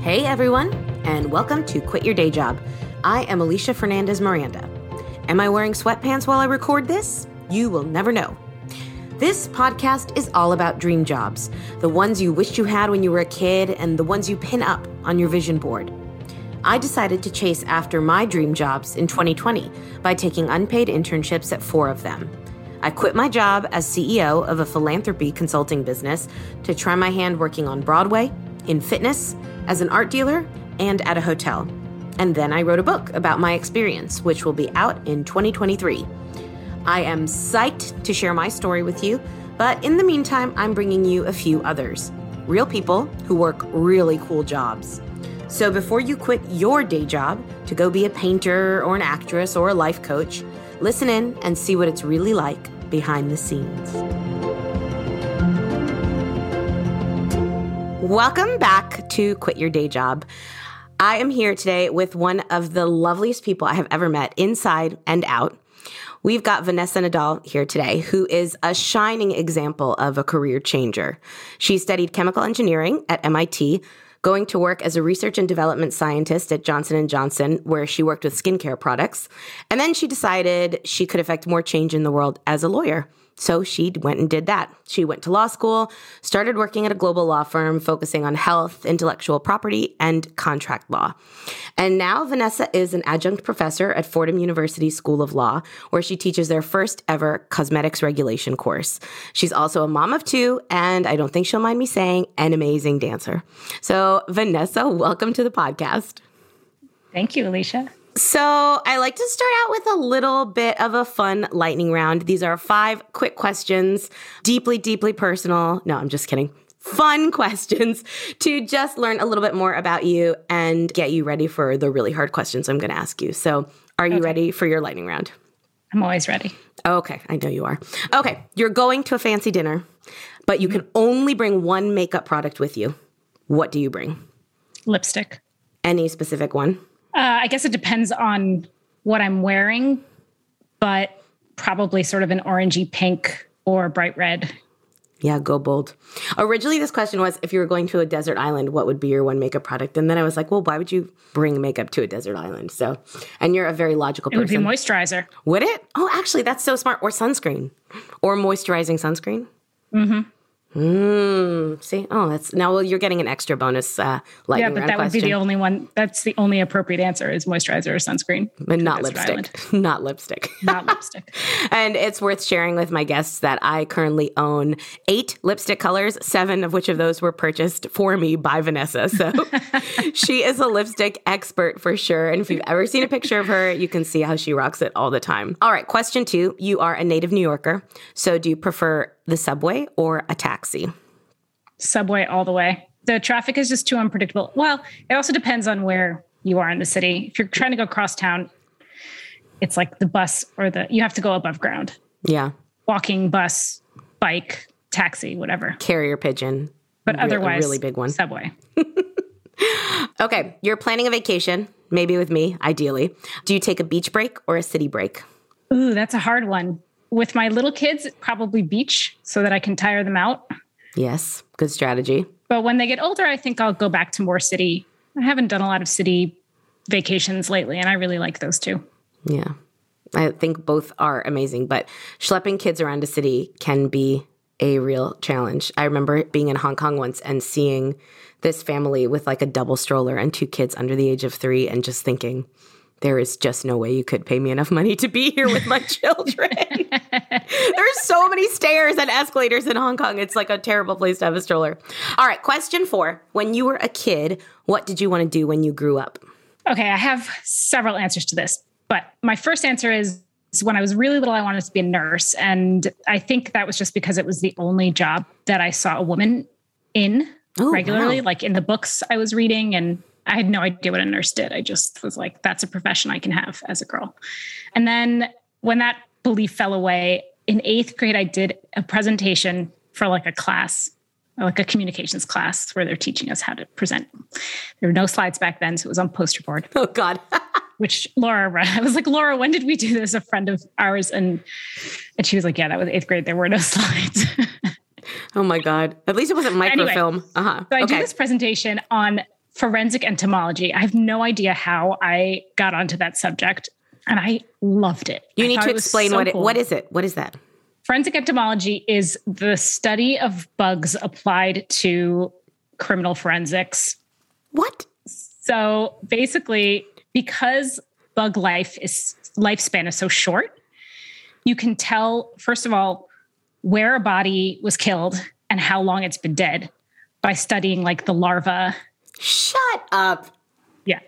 Hey everyone, and welcome to Quit Your Day Job. I am Alisha Fernandez Miranda. Am I wearing sweatpants while I record this? You will never know. This podcast is all about dream jobs the ones you wished you had when you were a kid, and the ones you pin up on your vision board. I decided to chase after my dream jobs in 2020 by taking unpaid internships at four of them. I quit my job as CEO of a philanthropy consulting business to try my hand working on Broadway, in fitness, as an art dealer, and at a hotel. And then I wrote a book about my experience, which will be out in 2023. I am psyched to share my story with you, but in the meantime, I'm bringing you a few others real people who work really cool jobs. So before you quit your day job to go be a painter or an actress or a life coach, listen in and see what it's really like behind the scenes. Welcome back to Quit Your Day Job. I am here today with one of the loveliest people I have ever met, inside and out. We've got Vanessa Nadal here today, who is a shining example of a career changer. She studied chemical engineering at MIT, going to work as a research and development scientist at Johnson & Johnson, where she worked with skincare products. And then she decided she could affect more change in the world as a lawyer. So she went and did that. She went to law school, started working at a global law firm focusing on health, intellectual property, and contract law. And now Vanessa is an adjunct professor at Fordham University School of Law, where she teaches their first ever cosmetics regulation course. She's also a mom of two, and I don't think she'll mind me saying, an amazing dancer. So, Vanessa, welcome to the podcast. Thank you, Alisha. So, I like to start out with a little bit of a fun lightning round. These are five quick questions, deeply, deeply personal. No, I'm just kidding. Fun questions to just learn a little bit more about you and get you ready for the really hard questions I'm going to ask you. So, are you okay. ready for your lightning round? I'm always ready. Okay, I know you are. Okay, you're going to a fancy dinner, but you can only bring one makeup product with you. What do you bring? Lipstick. Any specific one? Uh, I guess it depends on what I'm wearing, but probably sort of an orangey pink or bright red. Yeah, go bold. Originally, this question was if you were going to a desert island, what would be your one makeup product? And then I was like, well, why would you bring makeup to a desert island? So, and you're a very logical person. It would be moisturizer. Would it? Oh, actually, that's so smart. Or sunscreen, or moisturizing sunscreen. Mm-hmm. Mm, see, oh, that's now. Well, you're getting an extra bonus. Uh, yeah, but that question. would be the only one. That's the only appropriate answer is moisturizer or sunscreen, but not lipstick. Not lipstick. Not lipstick. and it's worth sharing with my guests that I currently own eight lipstick colors, seven of which of those were purchased for me by Vanessa. So she is a lipstick expert for sure. And if you've ever seen a picture of her, you can see how she rocks it all the time. All right, question two: You are a native New Yorker, so do you prefer the subway or a taxi? Subway all the way. The traffic is just too unpredictable. Well, it also depends on where you are in the city. If you're trying to go cross town, it's like the bus or the you have to go above ground. Yeah. Walking, bus, bike, taxi, whatever. Carrier pigeon. But Re- otherwise, really big one. Subway. okay, you're planning a vacation, maybe with me, ideally. Do you take a beach break or a city break? Ooh, that's a hard one with my little kids, probably beach so that I can tire them out. Yes, good strategy. But when they get older, I think I'll go back to more city. I haven't done a lot of city vacations lately, and I really like those too. Yeah. I think both are amazing, but schlepping kids around a city can be a real challenge. I remember being in Hong Kong once and seeing this family with like a double stroller and two kids under the age of three and just thinking, there is just no way you could pay me enough money to be here with my children. There's so many stairs and escalators in Hong Kong. It's like a terrible place to have a stroller. All right, question four. When you were a kid, what did you want to do when you grew up? Okay, I have several answers to this. But my first answer is when I was really little, I wanted to be a nurse. And I think that was just because it was the only job that I saw a woman in Oh, regularly, wow. like in the books I was reading. And I had no idea what a nurse did. I just was like, that's a profession I can have as a girl. And then when that belief fell away, in eighth grade, I did a presentation for like a class, like a communications class where they're teaching us how to present. There were no slides back then, so it was on poster board Oh God. which Laura. I was like, Laura, when did we do this? A friend of ours. And and she was like, Yeah, that was eighth grade. There were no slides. oh my God. At least it wasn't microfilm. uh-huh. So I do okay. this presentation on forensic entomology. I have no idea how I got onto that subject. And I loved it. You I need to explain so what it, cool. what is it? What is that? Forensic entomology is the study of bugs applied to criminal forensics. What? So basically, because bug life is lifespan is so short, you can tell first of all where a body was killed and how long it's been dead by studying like the larva. Shut up. Yeah.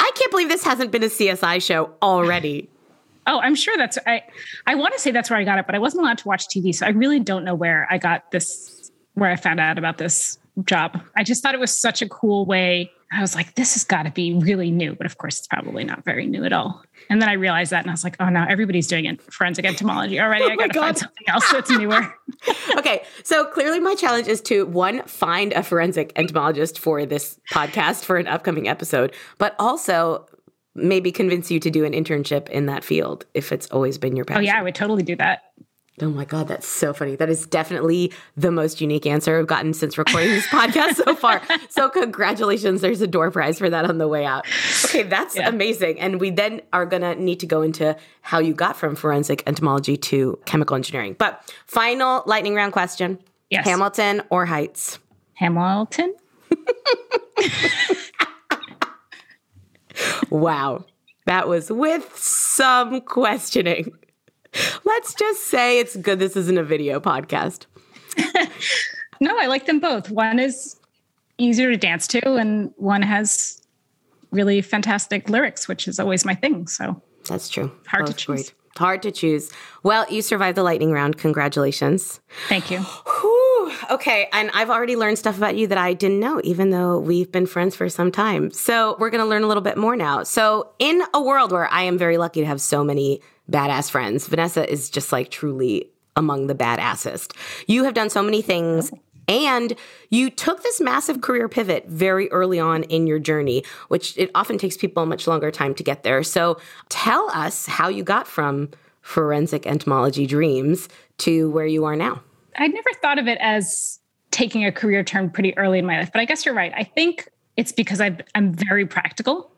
I can't believe this hasn't been a CSI show already. Oh, I'm sure that's I I want to say that's where I got it, but I wasn't allowed to watch TV, so I really don't know where I got this where I found out about this job. I just thought it was such a cool way. I was like, this has got to be really new, but of course it's probably not very new at all. And then I realized that and I was like, oh no, everybody's doing it forensic entomology already. Oh I gotta find something else that's newer. okay, so clearly my challenge is to one find a forensic entomologist for this podcast for an upcoming episode, but also maybe convince you to do an internship in that field if it's always been your passion. oh yeah, I would totally do that. Oh my god, that's so funny. That is definitely the most unique answer I've gotten since recording this podcast so far. So congratulations. There's a door prize for that on the way out. Okay, that's Yeah. amazing. And we then are going to need to go into how you got from forensic entomology to chemical engineering. But final lightning round question. Yes. Hamilton or Heights? Hamilton? Wow. That was with some questioning. Let's just say it's good this isn't a video podcast. No, I like them both. One is easier to dance to, and one has really fantastic lyrics, which is always my thing. So That's true. Hard to Both choose. Hard to choose. Well, you survived the lightning round. Congratulations. thank you. Whew. Okay. And I've already learned stuff about you that I didn't know, even though we've been friends for some time. So we're going to learn a little bit more now. So, in a world where I am very lucky to have so many badass friends, Vanessa is just like truly among the badassest. You have done so many things. And you took this massive career pivot very early on in your journey, which it often takes people a much longer time to get there. So tell us how you got from forensic entomology dreams to where you are now. I'd never thought of it as taking a career turn pretty early in my life, but I guess you're right. I think it's because I've, I'm very practical.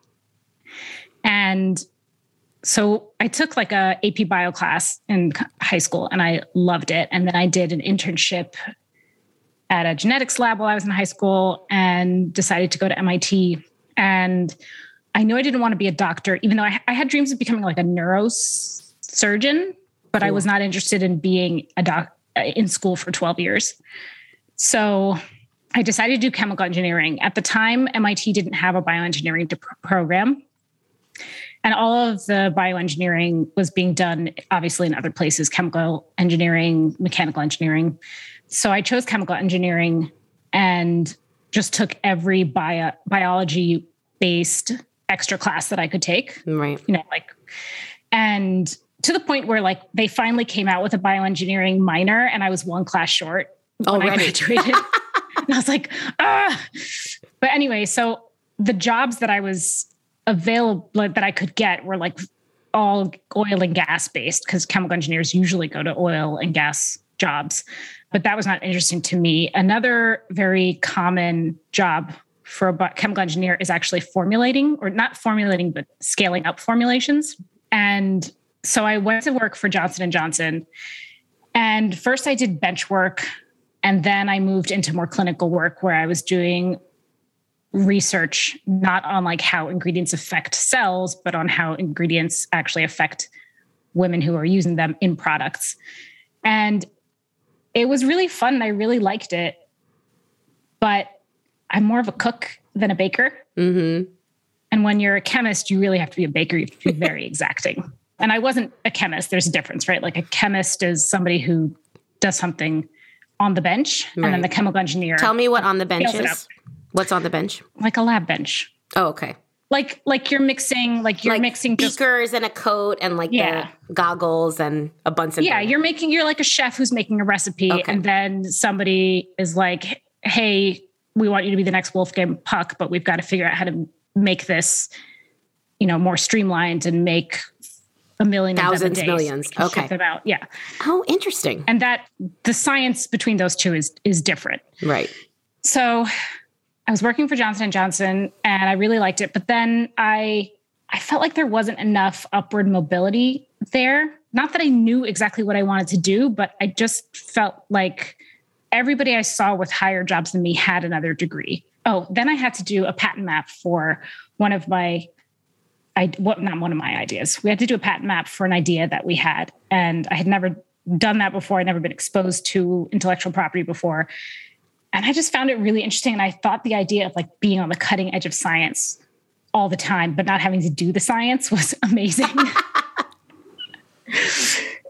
And so I took like a AP bio class in high school and I loved it. And then I did an internship at a genetics lab while I was in high school and decided to go to MIT. And I knew I didn't want to be a doctor, even though I, I had dreams of becoming like a neurosurgeon, but I was not interested in being a doc in school for 12 years. So I decided to do chemical engineering. At the time, MIT didn't have a bioengineering de- program. And all of the bioengineering was being done, obviously, in other places chemical engineering, mechanical engineering. So I chose chemical engineering and just took every bio, biology based extra class that I could take Right. you know, like, and to the point where like they finally came out with a bioengineering minor and I was one class short when I graduated. and I was like, ah. But anyway, so the jobs that I was available like, that I could get were like all oil and gas based because chemical engineers usually go to oil and gas jobs. But that was not interesting to me. Another very common job for a chemical engineer is actually formulating or not formulating but scaling up formulations. And so I went to work for Johnson and Johnson. And first I did bench work and then I moved into more clinical work where I was doing research not on like how ingredients affect cells but on how ingredients actually affect women who are using them in products. And it was really fun. I really liked it. But I'm more of a cook than a baker. Mm-hmm. And when you're a chemist, you really have to be a baker. You have to be very exacting. And I wasn't a chemist. There's a difference, right? Like a chemist is somebody who does something on the bench, right. and then the chemical engineer. Tell me what on the bench is. What's on the bench? Like a lab bench. Oh, okay. Like like you're mixing like you're like mixing beakers just, and a coat and like yeah. the goggles and a bunch of yeah. You're making you're like a chef who's making a recipe, okay. and then somebody is like, "Hey, we want you to be the next Wolfgang Puck, but we've got to figure out how to make this, you know, more streamlined and make a million thousands millions okay them out yeah oh interesting and that the science between those two is is different right so i was working for johnson and johnson and i really liked it but then i i felt like there wasn't enough upward mobility there not that i knew exactly what i wanted to do but i just felt like everybody i saw with higher jobs than me had another degree oh then i had to do a patent map for one of my I what not one of my ideas. We had to do a patent map for an idea that we had, and I had never done that before. I'd never been exposed to intellectual property before, and I just found it really interesting. And I thought the idea of like being on the cutting edge of science all the time, but not having to do the science was amazing.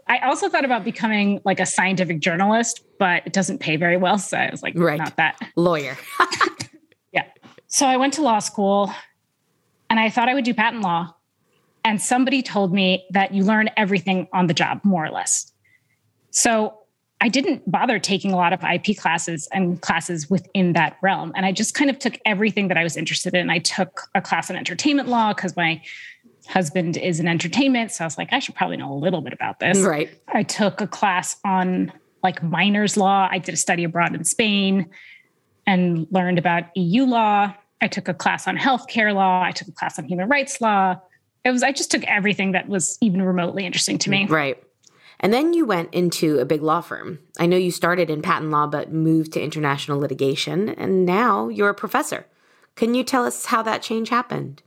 I also thought about becoming like a scientific journalist, but it doesn't pay very well. So I was like, right. not that. Lawyer. yeah. So I went to law school and I thought I would do patent law. And somebody told me that you learn everything on the job, more or less. So I didn't bother taking a lot of IP classes and classes within that realm. And I just kind of took everything that I was interested in. I took a class on entertainment law because my husband is in entertainment. So I was like, I should probably know a little bit about this. Right. I took a class on like minors law. I did a study abroad in Spain and learned about EU law. I took a class on healthcare law. I took a class on human rights law. It was, I just took everything that was even remotely interesting to me. Right. And then you went into a big law firm. I know you started in patent law, but moved to international litigation, and now you're a professor. Can you tell us how that change happened?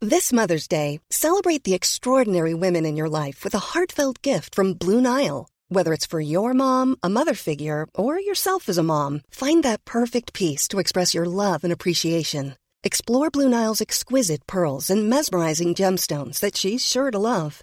This Mother's Day, celebrate the extraordinary women in your life with a heartfelt gift from Blue Nile. Whether it's for your mom, a mother figure, or yourself as a mom, find that perfect piece to express your love and appreciation. Explore Blue Nile's exquisite pearls and mesmerizing gemstones that she's sure to love.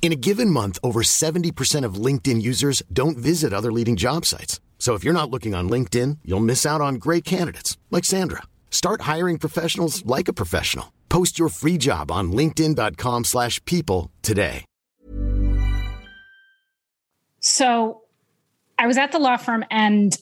In a given month, over 70% of LinkedIn users don't visit other leading job sites. So if you're not looking on LinkedIn, you'll miss out on great candidates like Sandra. Start hiring professionals like a professional. Post your free job on linkedin.com/people today. So, I was at the law firm and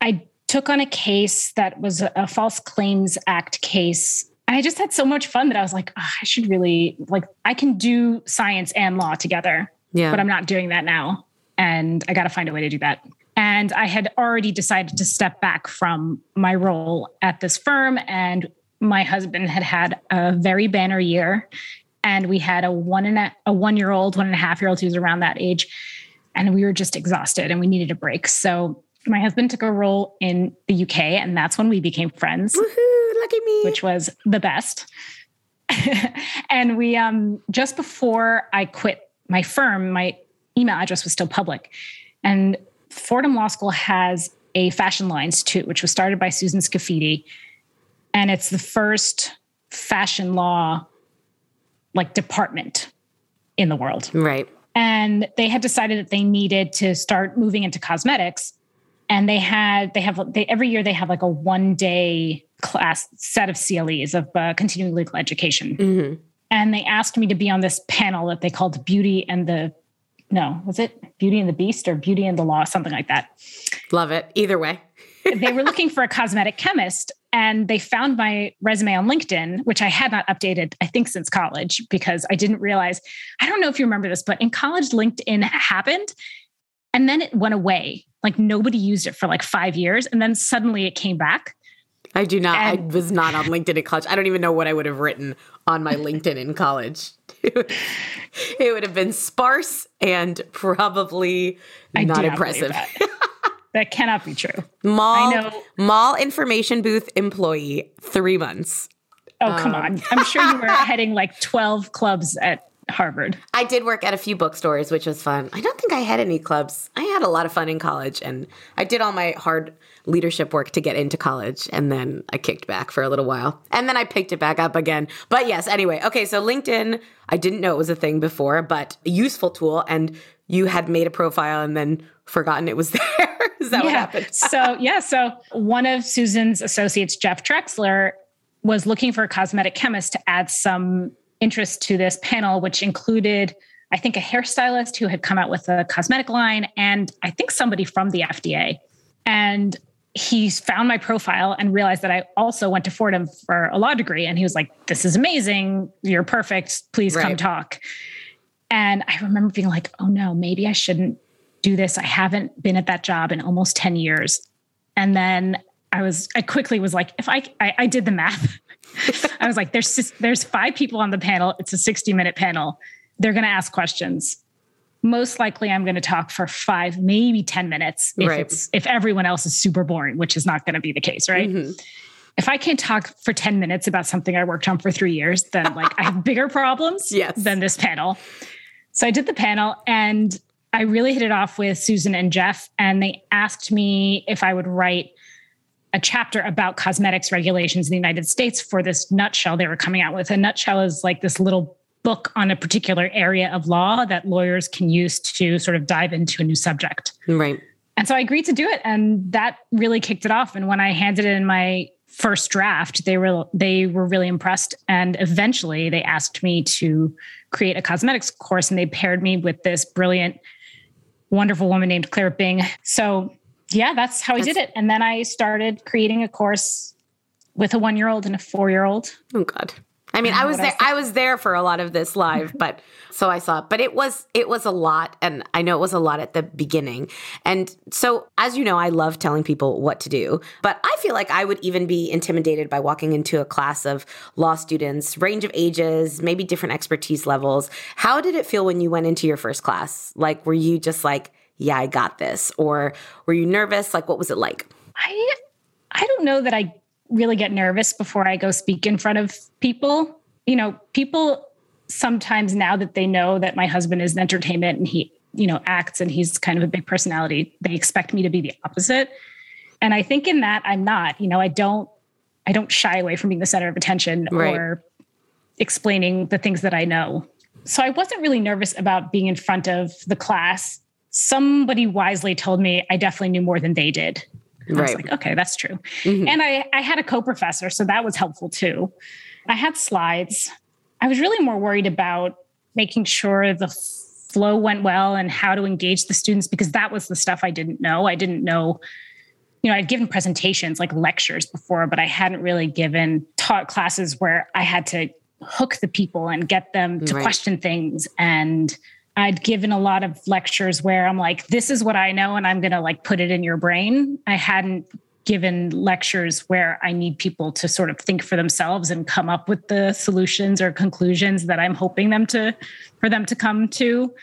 I took on a case that was a false claims act case and I just had so much fun that I was like, oh, I should really like I can do science and law together. Yeah. But I'm not doing that now. And I got to find a way to do that. And I had already decided to step back from my role at this firm. And my husband had had a very banner year. And we had a one and a, a one year old, one and a half year old who was around that age. And we were just exhausted and we needed a break. So my husband took a role in the UK, and that's when we became friends. Woohoo, lucky me. Which was the best. and we um just before I quit my firm, my email address was still public. And Fordham Law School has a Fashion Law Institute, which was started by Susan Scafidi. And it's the first fashion law like department in the world. Right. And they had decided that they needed to start moving into cosmetics and they had they have they every year they have like a one day class set of CLEs of uh, continuing legal education. Mm-hmm. And they asked me to be on this panel that they called Beauty and the no, was it Beauty and the Beast or Beauty and the Law, something like that. Love it. Either way. they were looking for a cosmetic chemist and they found my resume on LinkedIn, which I had not updated, I think, since college because I didn't realize. I don't know if you remember this, but in college, LinkedIn happened and then it went away. Like nobody used it for like five years. And then suddenly it came back. I do not. And, I was not on LinkedIn in college. I don't even know what I would have written on my LinkedIn in college. it would have been sparse and probably I not impressive. That. That cannot be true. Mall, I know. mall information booth employee, three months. Oh, come Um. on. I'm sure you were heading like 12 clubs at Harvard. I did work at a few bookstores, which was fun. I don't think I had any clubs. I had a lot of fun in college, and I did all my hard leadership work to get into college, and then I kicked back for a little while, and then I picked it back up again. But yes, anyway, okay. So LinkedIn, I didn't know it was a thing before, but a useful tool, and you had made a profile and then forgotten it was there. Is that what happened? so, yeah. So, one of Susan's associates, Jeff Trexler, was looking for a cosmetic chemist to add some interest to this panel, which included, I think, a hairstylist who had come out with a cosmetic line and I think somebody from the FDA. And he found my profile and realized that I also went to Fordham for a law degree. And he was like, This is amazing. You're perfect. Please come talk. And I remember being like, Oh no, maybe I shouldn't do this. I haven't been at that job in almost 10 years. And then I was, I quickly was like, if I, I, I did the math. I was like, there's, there's five people on the panel. It's a 60 minute panel. They're going to ask questions. Most likely I'm going to talk for five, maybe 10 minutes. If Right. it's, if everyone else is super boring, which is not going to be the case. Right. Mm-hmm. If I can't talk for 10 minutes about something I worked on for three years, then like I have bigger problems Yes. than this panel. So I did the panel and I really hit it off with Susan and Jeff, and they asked me if I would write a chapter about cosmetics regulations in the United States for this nutshell they were coming out with. A nutshell is like this little book on a particular area of law that lawyers can use to sort of dive into a new subject. Right. And so I agreed to do it, and that really kicked it off. And when I handed in my first draft, they were they were really impressed. And eventually, they asked me to create a cosmetics course, and they paired me with this brilliant, wonderful woman named Claire Bing. So yeah, that's how I did it. And then I started creating a course with a one year old and a four year old. Oh God. I mean, I was what I there. I was there for a lot of this live, but so I saw it. But it was it was a lot, and I know it was a lot at the beginning. And so, as you know, I love telling people what to do. But I feel like I would even be intimidated by walking into a class of law students, range of ages, maybe different expertise levels. How did it feel when you went into your first class? Like, were you just like, "Yeah, I got this," or were you nervous? Like, what was it like? I I don't know that I really get nervous before I go speak in front of people. You know, people sometimes now that they know that my husband is in entertainment and he, you know, acts and he's kind of a big personality, they expect me to be the opposite. And I think in that I'm not, you know, I don't I don't shy away from being the center of attention Right. or explaining the things that I know. So I wasn't really nervous about being in front of the class. Somebody wisely told me I definitely knew more than they did. And I was like, okay, that's true. Mm-hmm. And I, I had a co-professor, so that was helpful too. I had slides. I was really more worried about making sure the flow went well and how to engage the students because that was the stuff I didn't know. I didn't know, you know, I'd given presentations like lectures before, but I hadn't really given taught classes where I had to hook the people and get them to Right. question things and I'd given a lot of lectures where I'm like, this is what I know, and I'm going to like put it in your brain. I hadn't given lectures where I need people to sort of think for themselves and come up with the solutions or conclusions that I'm hoping them to, for them to come to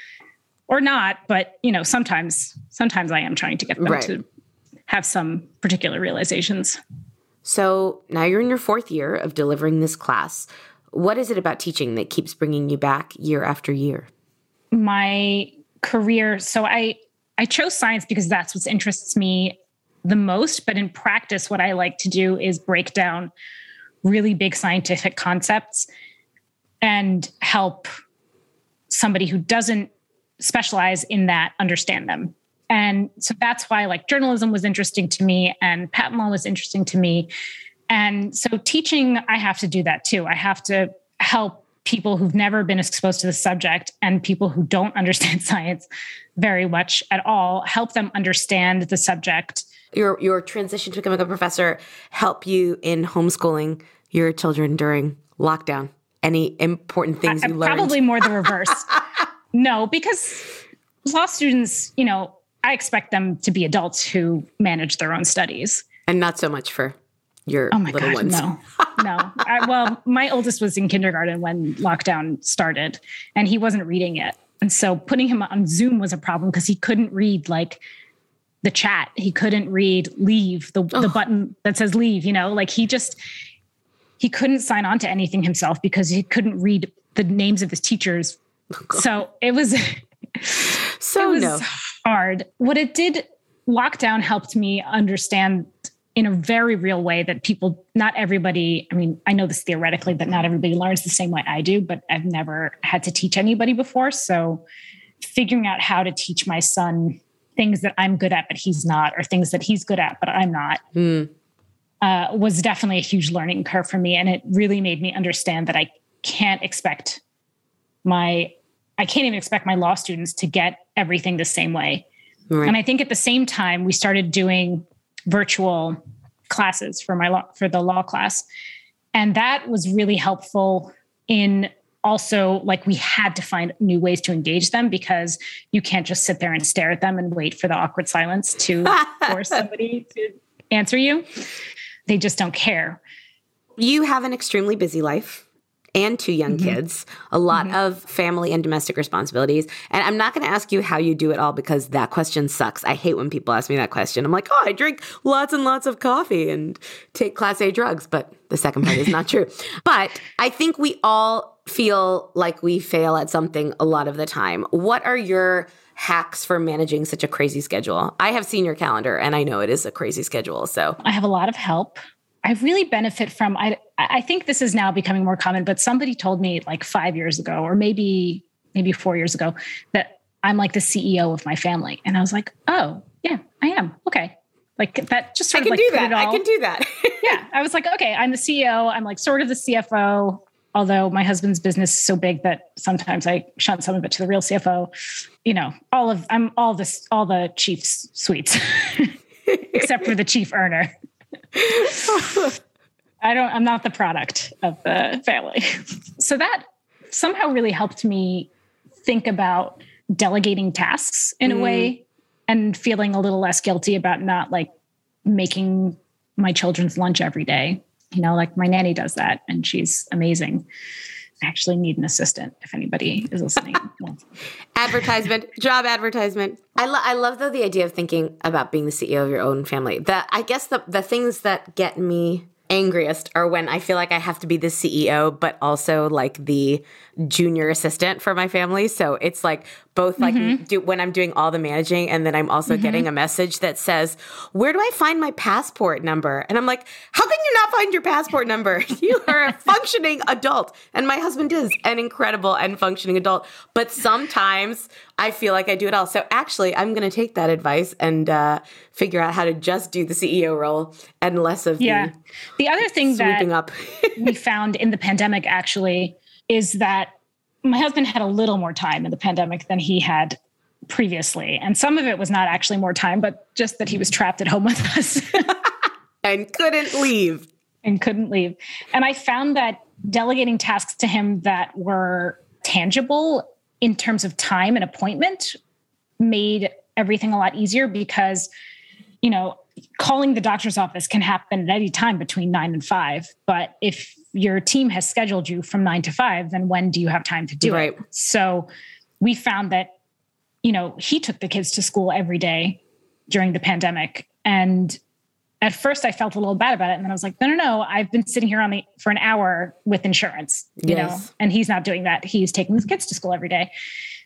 or not. But, you know, sometimes, sometimes I am trying to get them Right. to have some particular realizations. So now you're in your fourth year of delivering this class. What is it about teaching that keeps bringing you back year after year? My career. So i i chose science because that's what interests me the most. But in practice what i like to do is break down really big scientific concepts and help somebody who doesn't specialize in that understand them. And so that's why like journalism was interesting to me and patent law was interesting to me. And so teaching i have to do that too. I have to help people who've never been exposed to the subject and people who don't understand science very much at all help them understand the subject Your your transition to becoming a professor help you in homeschooling your children during lockdown? Any important things you learned? probably more the reverse no because law students you know i expect them to be adults who manage their own studies and not so much for your Oh my little God, ones? no, no. I, well, my oldest was in kindergarten when lockdown started, and he wasn't reading it. And so putting him on Zoom was a problem because he couldn't read like the chat. He couldn't read leave the the button that says leave. You know, like he just he couldn't sign on to anything himself because he couldn't read the names of his teachers. so it was So it was no. hard. What it did, lockdown helped me understand in a very real way that people, not everybody, I mean, I know this theoretically that not everybody learns the same way I do, but I've never had to teach anybody before. So figuring out how to teach my son things that I'm good at, but he's not, or things that he's good at, but I'm not. Uh, was definitely a huge learning curve for me. And it really made me understand that I can't expect my I can't even expect my law students to get everything the same way. Right. And I think at the same time we started doing virtual classes for my law for the law class. And that was really helpful in also like we had to find new ways to engage them because you can't just sit there and stare at them and wait for the awkward silence to force somebody to answer you. They just don't care. you have an extremely busy life and two young mm-hmm. kids, a lot mm-hmm. of family and domestic responsibilities. And I'm not going to ask you how you do it all because that question sucks. I hate when people ask me that question. I'm like, oh, I drink lots and lots of coffee and take class A drugs. But the second part is not true. But I think we all feel like we fail at something a lot of the time. What are your hacks for managing such a crazy schedule? I have seen your calendar and I know it is a crazy schedule. So I have a lot of help. I really benefit from I I think this is now becoming more common, but somebody told me like 5 years ago or maybe maybe 4 years ago that I'm like the CEO of my family. And I was like, "Oh, yeah, I am." Okay. Like that just I sort can of like do that. I can do that. yeah, I was like, okay, I'm the CEO. I'm like sort of the CFO, although my husband's business is so big that sometimes I shunt some of it to the real CFO. You know, all of I'm all this all the chief's suites, except for the chief earner. I don't. I'm not the product of the family, so that somehow really helped me think about delegating tasks in a mm. way and feeling a little less guilty about not like making my children's lunch every day. You know, like my nanny does that and she's amazing. I actually need an assistant if anybody is listening. advertisement, job advertisement. I, lo- I love though the idea of thinking about being the CEO of your own family. The I guess the the things that get me angriest are when I feel like I have to be the CEO, but also like the junior assistant for my family. So it's like both like do, when I'm doing all the managing and then I'm also getting a message that says, Where do I find my passport number? And I'm like, How can you not find your passport number? You are a functioning adult. And my husband is an incredible and functioning adult. But sometimes I feel like I do it all. So actually, I'm going to take that advice and uh, figure out how to just do the CEO role and less of yeah. the The other thing that up. we found in the pandemic actually is that my husband had a little more time in the pandemic than he had previously. And some of it was not actually more time, but just that he was trapped at home with us and couldn't leave. and couldn't leave. And I found that delegating tasks to him that were tangible in terms of time and appointment made everything a lot easier because, you know, calling the doctor's office can happen at any time between nine and five. But if your team has scheduled you from nine to five, then when do you have time to do Right. it? So we found that, you know, he took the kids to school every day during the pandemic. And at first I felt a little bad about it. And then I was like, no, no, no, I've been sitting here on the for an hour with insurance, you know, and he's not doing that. He's taking his kids to school every day.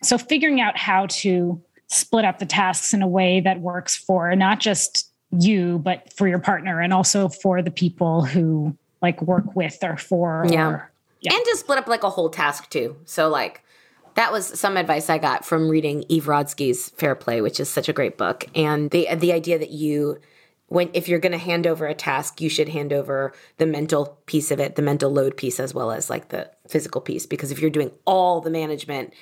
So figuring out how to split up the tasks in a way that works for not just you, but for your partner and also for the people who like work with or for Yeah. or Yeah. And to split up like a whole task too. So like that was some advice I got from reading Eve Rodsky's Fair Play, which is such a great book. And the the idea that you when if you're going to hand over a task, you should hand over the mental piece of it, the mental load piece as well as like the physical piece because if you're doing all the management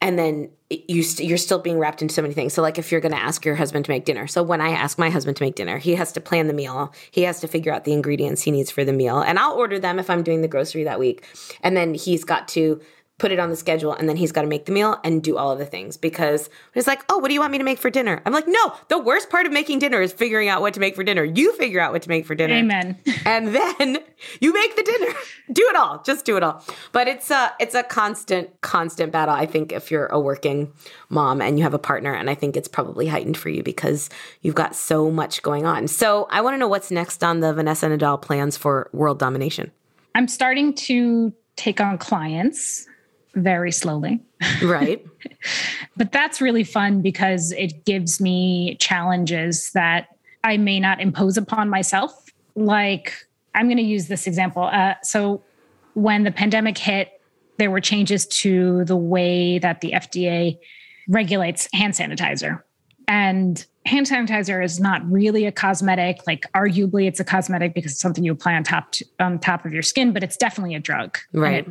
and then you st- you're still being wrapped into so many things. So like if you're going to ask your husband to make dinner. So when I ask my husband to make dinner, he has to plan the meal. He has to figure out the ingredients he needs for the meal, and I'll order them if I'm doing the grocery that week. And then he's got to put it on the schedule, and then he's got to make the meal and do all of the things because he's like, oh, what do you want me to make for dinner? I'm like, no, the worst part of making dinner is figuring out what to make for dinner. You figure out what to make for dinner. Amen. and then you make the dinner. do it all. Just do it all. But it's a it's a constant constant battle. I think if you're a working mom and you have a partner, and I think it's probably heightened for you because you've got so much going on. So I want to know what's next on the Vanessa Nadal plans for world domination. I'm starting to take on clients very slowly. Right. but that's really fun because it gives me challenges that I may not impose upon myself. Like, I'm going to use this example. Uh, so, when the pandemic hit, there were changes to the way that the FDA regulates hand sanitizer. And hand sanitizer is not really a cosmetic. Like, arguably, it's a cosmetic because it's something you apply on top to, on top of your skin, but it's definitely a drug. Right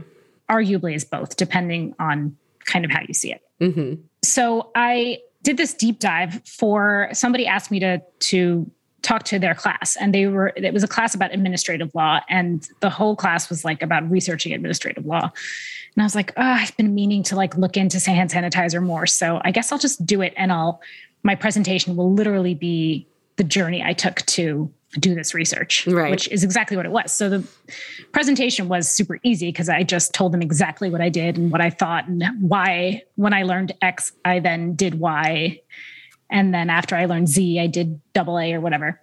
arguably is both, depending on kind of how you see it. Mm-hmm. So I did this deep dive for somebody asked me to to talk to their class and they were it was a class about administrative law and the whole class was like about researching administrative law and i was like oh, i've been meaning to like look into hand sanitizer more so i guess i'll just do it and i'll my presentation will literally be the journey i took to do this research, right. which is exactly what it was. So the presentation was super easy because I just told them exactly what I did and what I thought and why. When I learned X, I then did Y. And then after I learned Z, I did double A or whatever.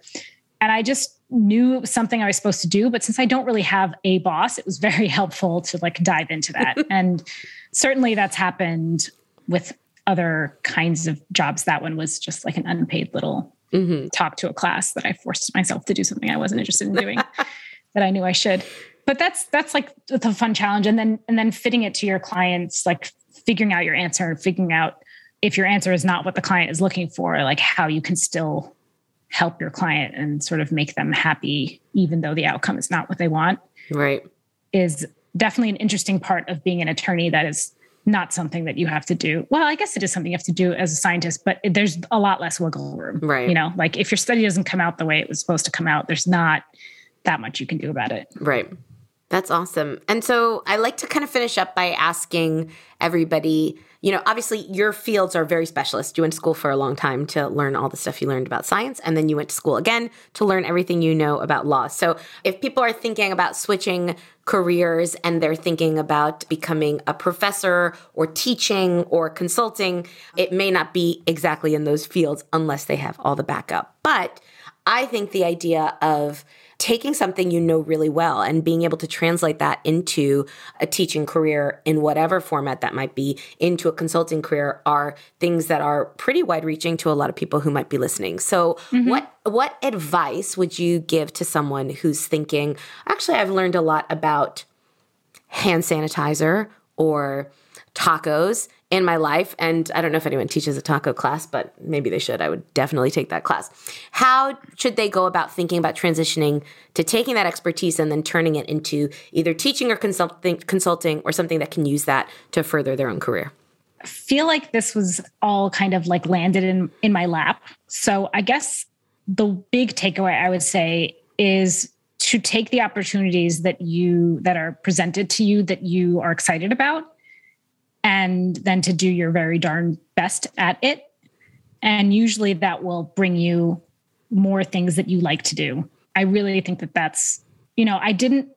And I just knew something I was supposed to do. But since I don't really have a boss, it was very helpful to like dive into that. and certainly that's happened with other kinds of jobs. That one was just like an unpaid little mm-hmm. talk to a class that I forced myself to do something I wasn't interested in doing that I knew I should. But that's that's like the fun challenge, and then and then fitting it to your clients, like figuring out your answer and figuring out if your answer is not what the client is looking for, like how you can still help your client and sort of make them happy, even though the outcome is not what they want. Right. Is definitely an interesting part of being an attorney that is not something that you have to do. Well, I guess it is something you have to do as a scientist, but there's a lot less wiggle room. Right. You know, like if your study doesn't come out the way it was supposed to come out, there's not that much you can do about it. Right. That's awesome. And so I like to kind of finish up by asking everybody you know, obviously your fields are very specialist. You went to school for a long time to learn all the stuff you learned about science, and then you went to school again to learn everything you know about law. So if people are thinking about switching careers and they're thinking about becoming a professor or teaching or consulting, it may not be exactly in those fields unless they have all the backup. But I think the idea of taking something you know really well and being able to translate that into a teaching career in whatever format that might be into a consulting career are things that are pretty wide reaching to a lot of people who might be listening. So mm-hmm. what what advice would you give to someone who's thinking, actually I've learned a lot about hand sanitizer or tacos in my life. And I don't know if anyone teaches a taco class, but maybe they should. I would definitely take that class. How should they go about thinking about transitioning to taking that expertise and then turning it into either teaching or consulting, consulting or something that can use that to further their own career? I feel like this was all kind of like landed in in my lap. So I guess the big takeaway I would say is to take the opportunities that you that are presented to you that you are excited about and then to do your very darn best at it. And usually that will bring you more things that you like to do. I really think that that's, you know, I didn't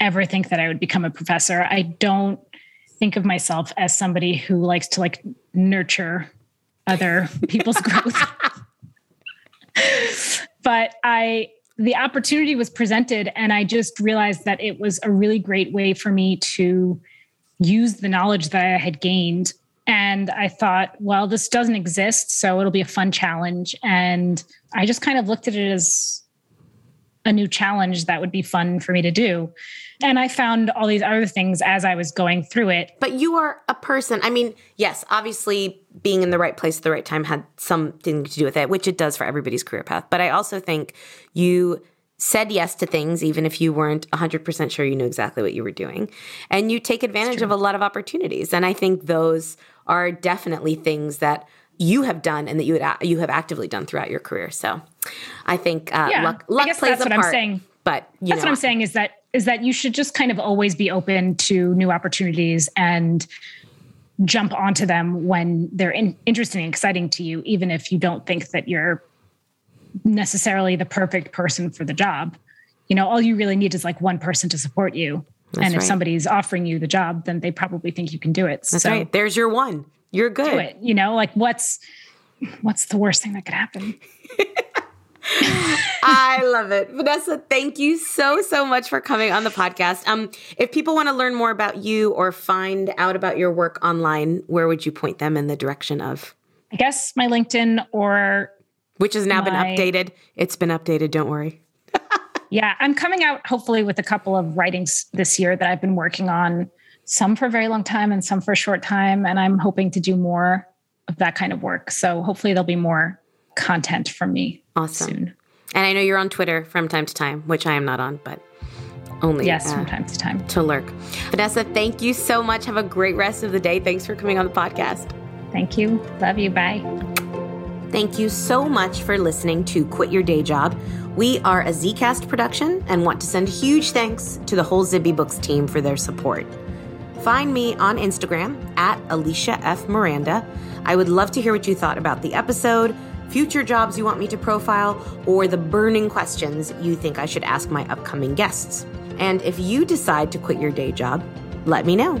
ever think that I would become a professor. I don't think of myself as somebody who likes to like nurture other people's growth. but I, the opportunity was presented, and I just realized that it was a really great way for me to use the knowledge that I had gained. And I thought, well, this doesn't exist. So it'll be a fun challenge. And I just kind of looked at it as a new challenge that would be fun for me to do. And I found all these other things as I was going through it. But you are a person. I mean, yes, obviously being in the right place at the right time had something to do with it, which it does for everybody's career path. But I also think you said yes to things even if you weren't 100% sure you knew exactly what you were doing. And you take advantage of a lot of opportunities. And i think those are definitely things that you have done and that you would you have actively done throughout your career. So i think uh, yeah, luck, luck I guess plays that's a what part i'm saying. But that's know, what I'm saying is that is that you should just kind of always be open to new opportunities and jump onto them when they're in, interesting and exciting to you, even if you don't think that you're necessarily the perfect person for the job. You know, all you really need is like one person to support you. That's and if right. somebody's offering you the job, then they probably think you can do it. That's so right. There's your one. You're good. Do it. You know, like what's what's the worst thing that could happen? I love it. Vanessa, thank you so, so much for coming on the podcast. Um, if people want to learn more about you or find out about your work online, where would you point them in the direction of? I guess my LinkedIn or which has now my... been updated. It's been updated, don't worry. yeah, I'm coming out hopefully with a couple of writings this year that I've been working on, some for a very long time and some for a short time. And I'm hoping to do more of that kind of work. So hopefully there'll be more content from me awesome. soon. And I know you're on Twitter from time to time, which I am not on, but only yes, uh, from time to time to lurk. Vanessa, thank you so much. Have a great rest of the day. Thanks for coming on the podcast. Thank you. Love you. Bye. Thank you so much for listening to Quit Your Day Job. We are a Zcast production and want to send huge thanks to the whole Zibby Books team for their support. Find me on Instagram at Alisha F. Miranda. I would love to hear what you thought about the episode future jobs you want me to profile, or the burning questions you think I should ask my upcoming guests. And if you decide to quit your day job, let me know.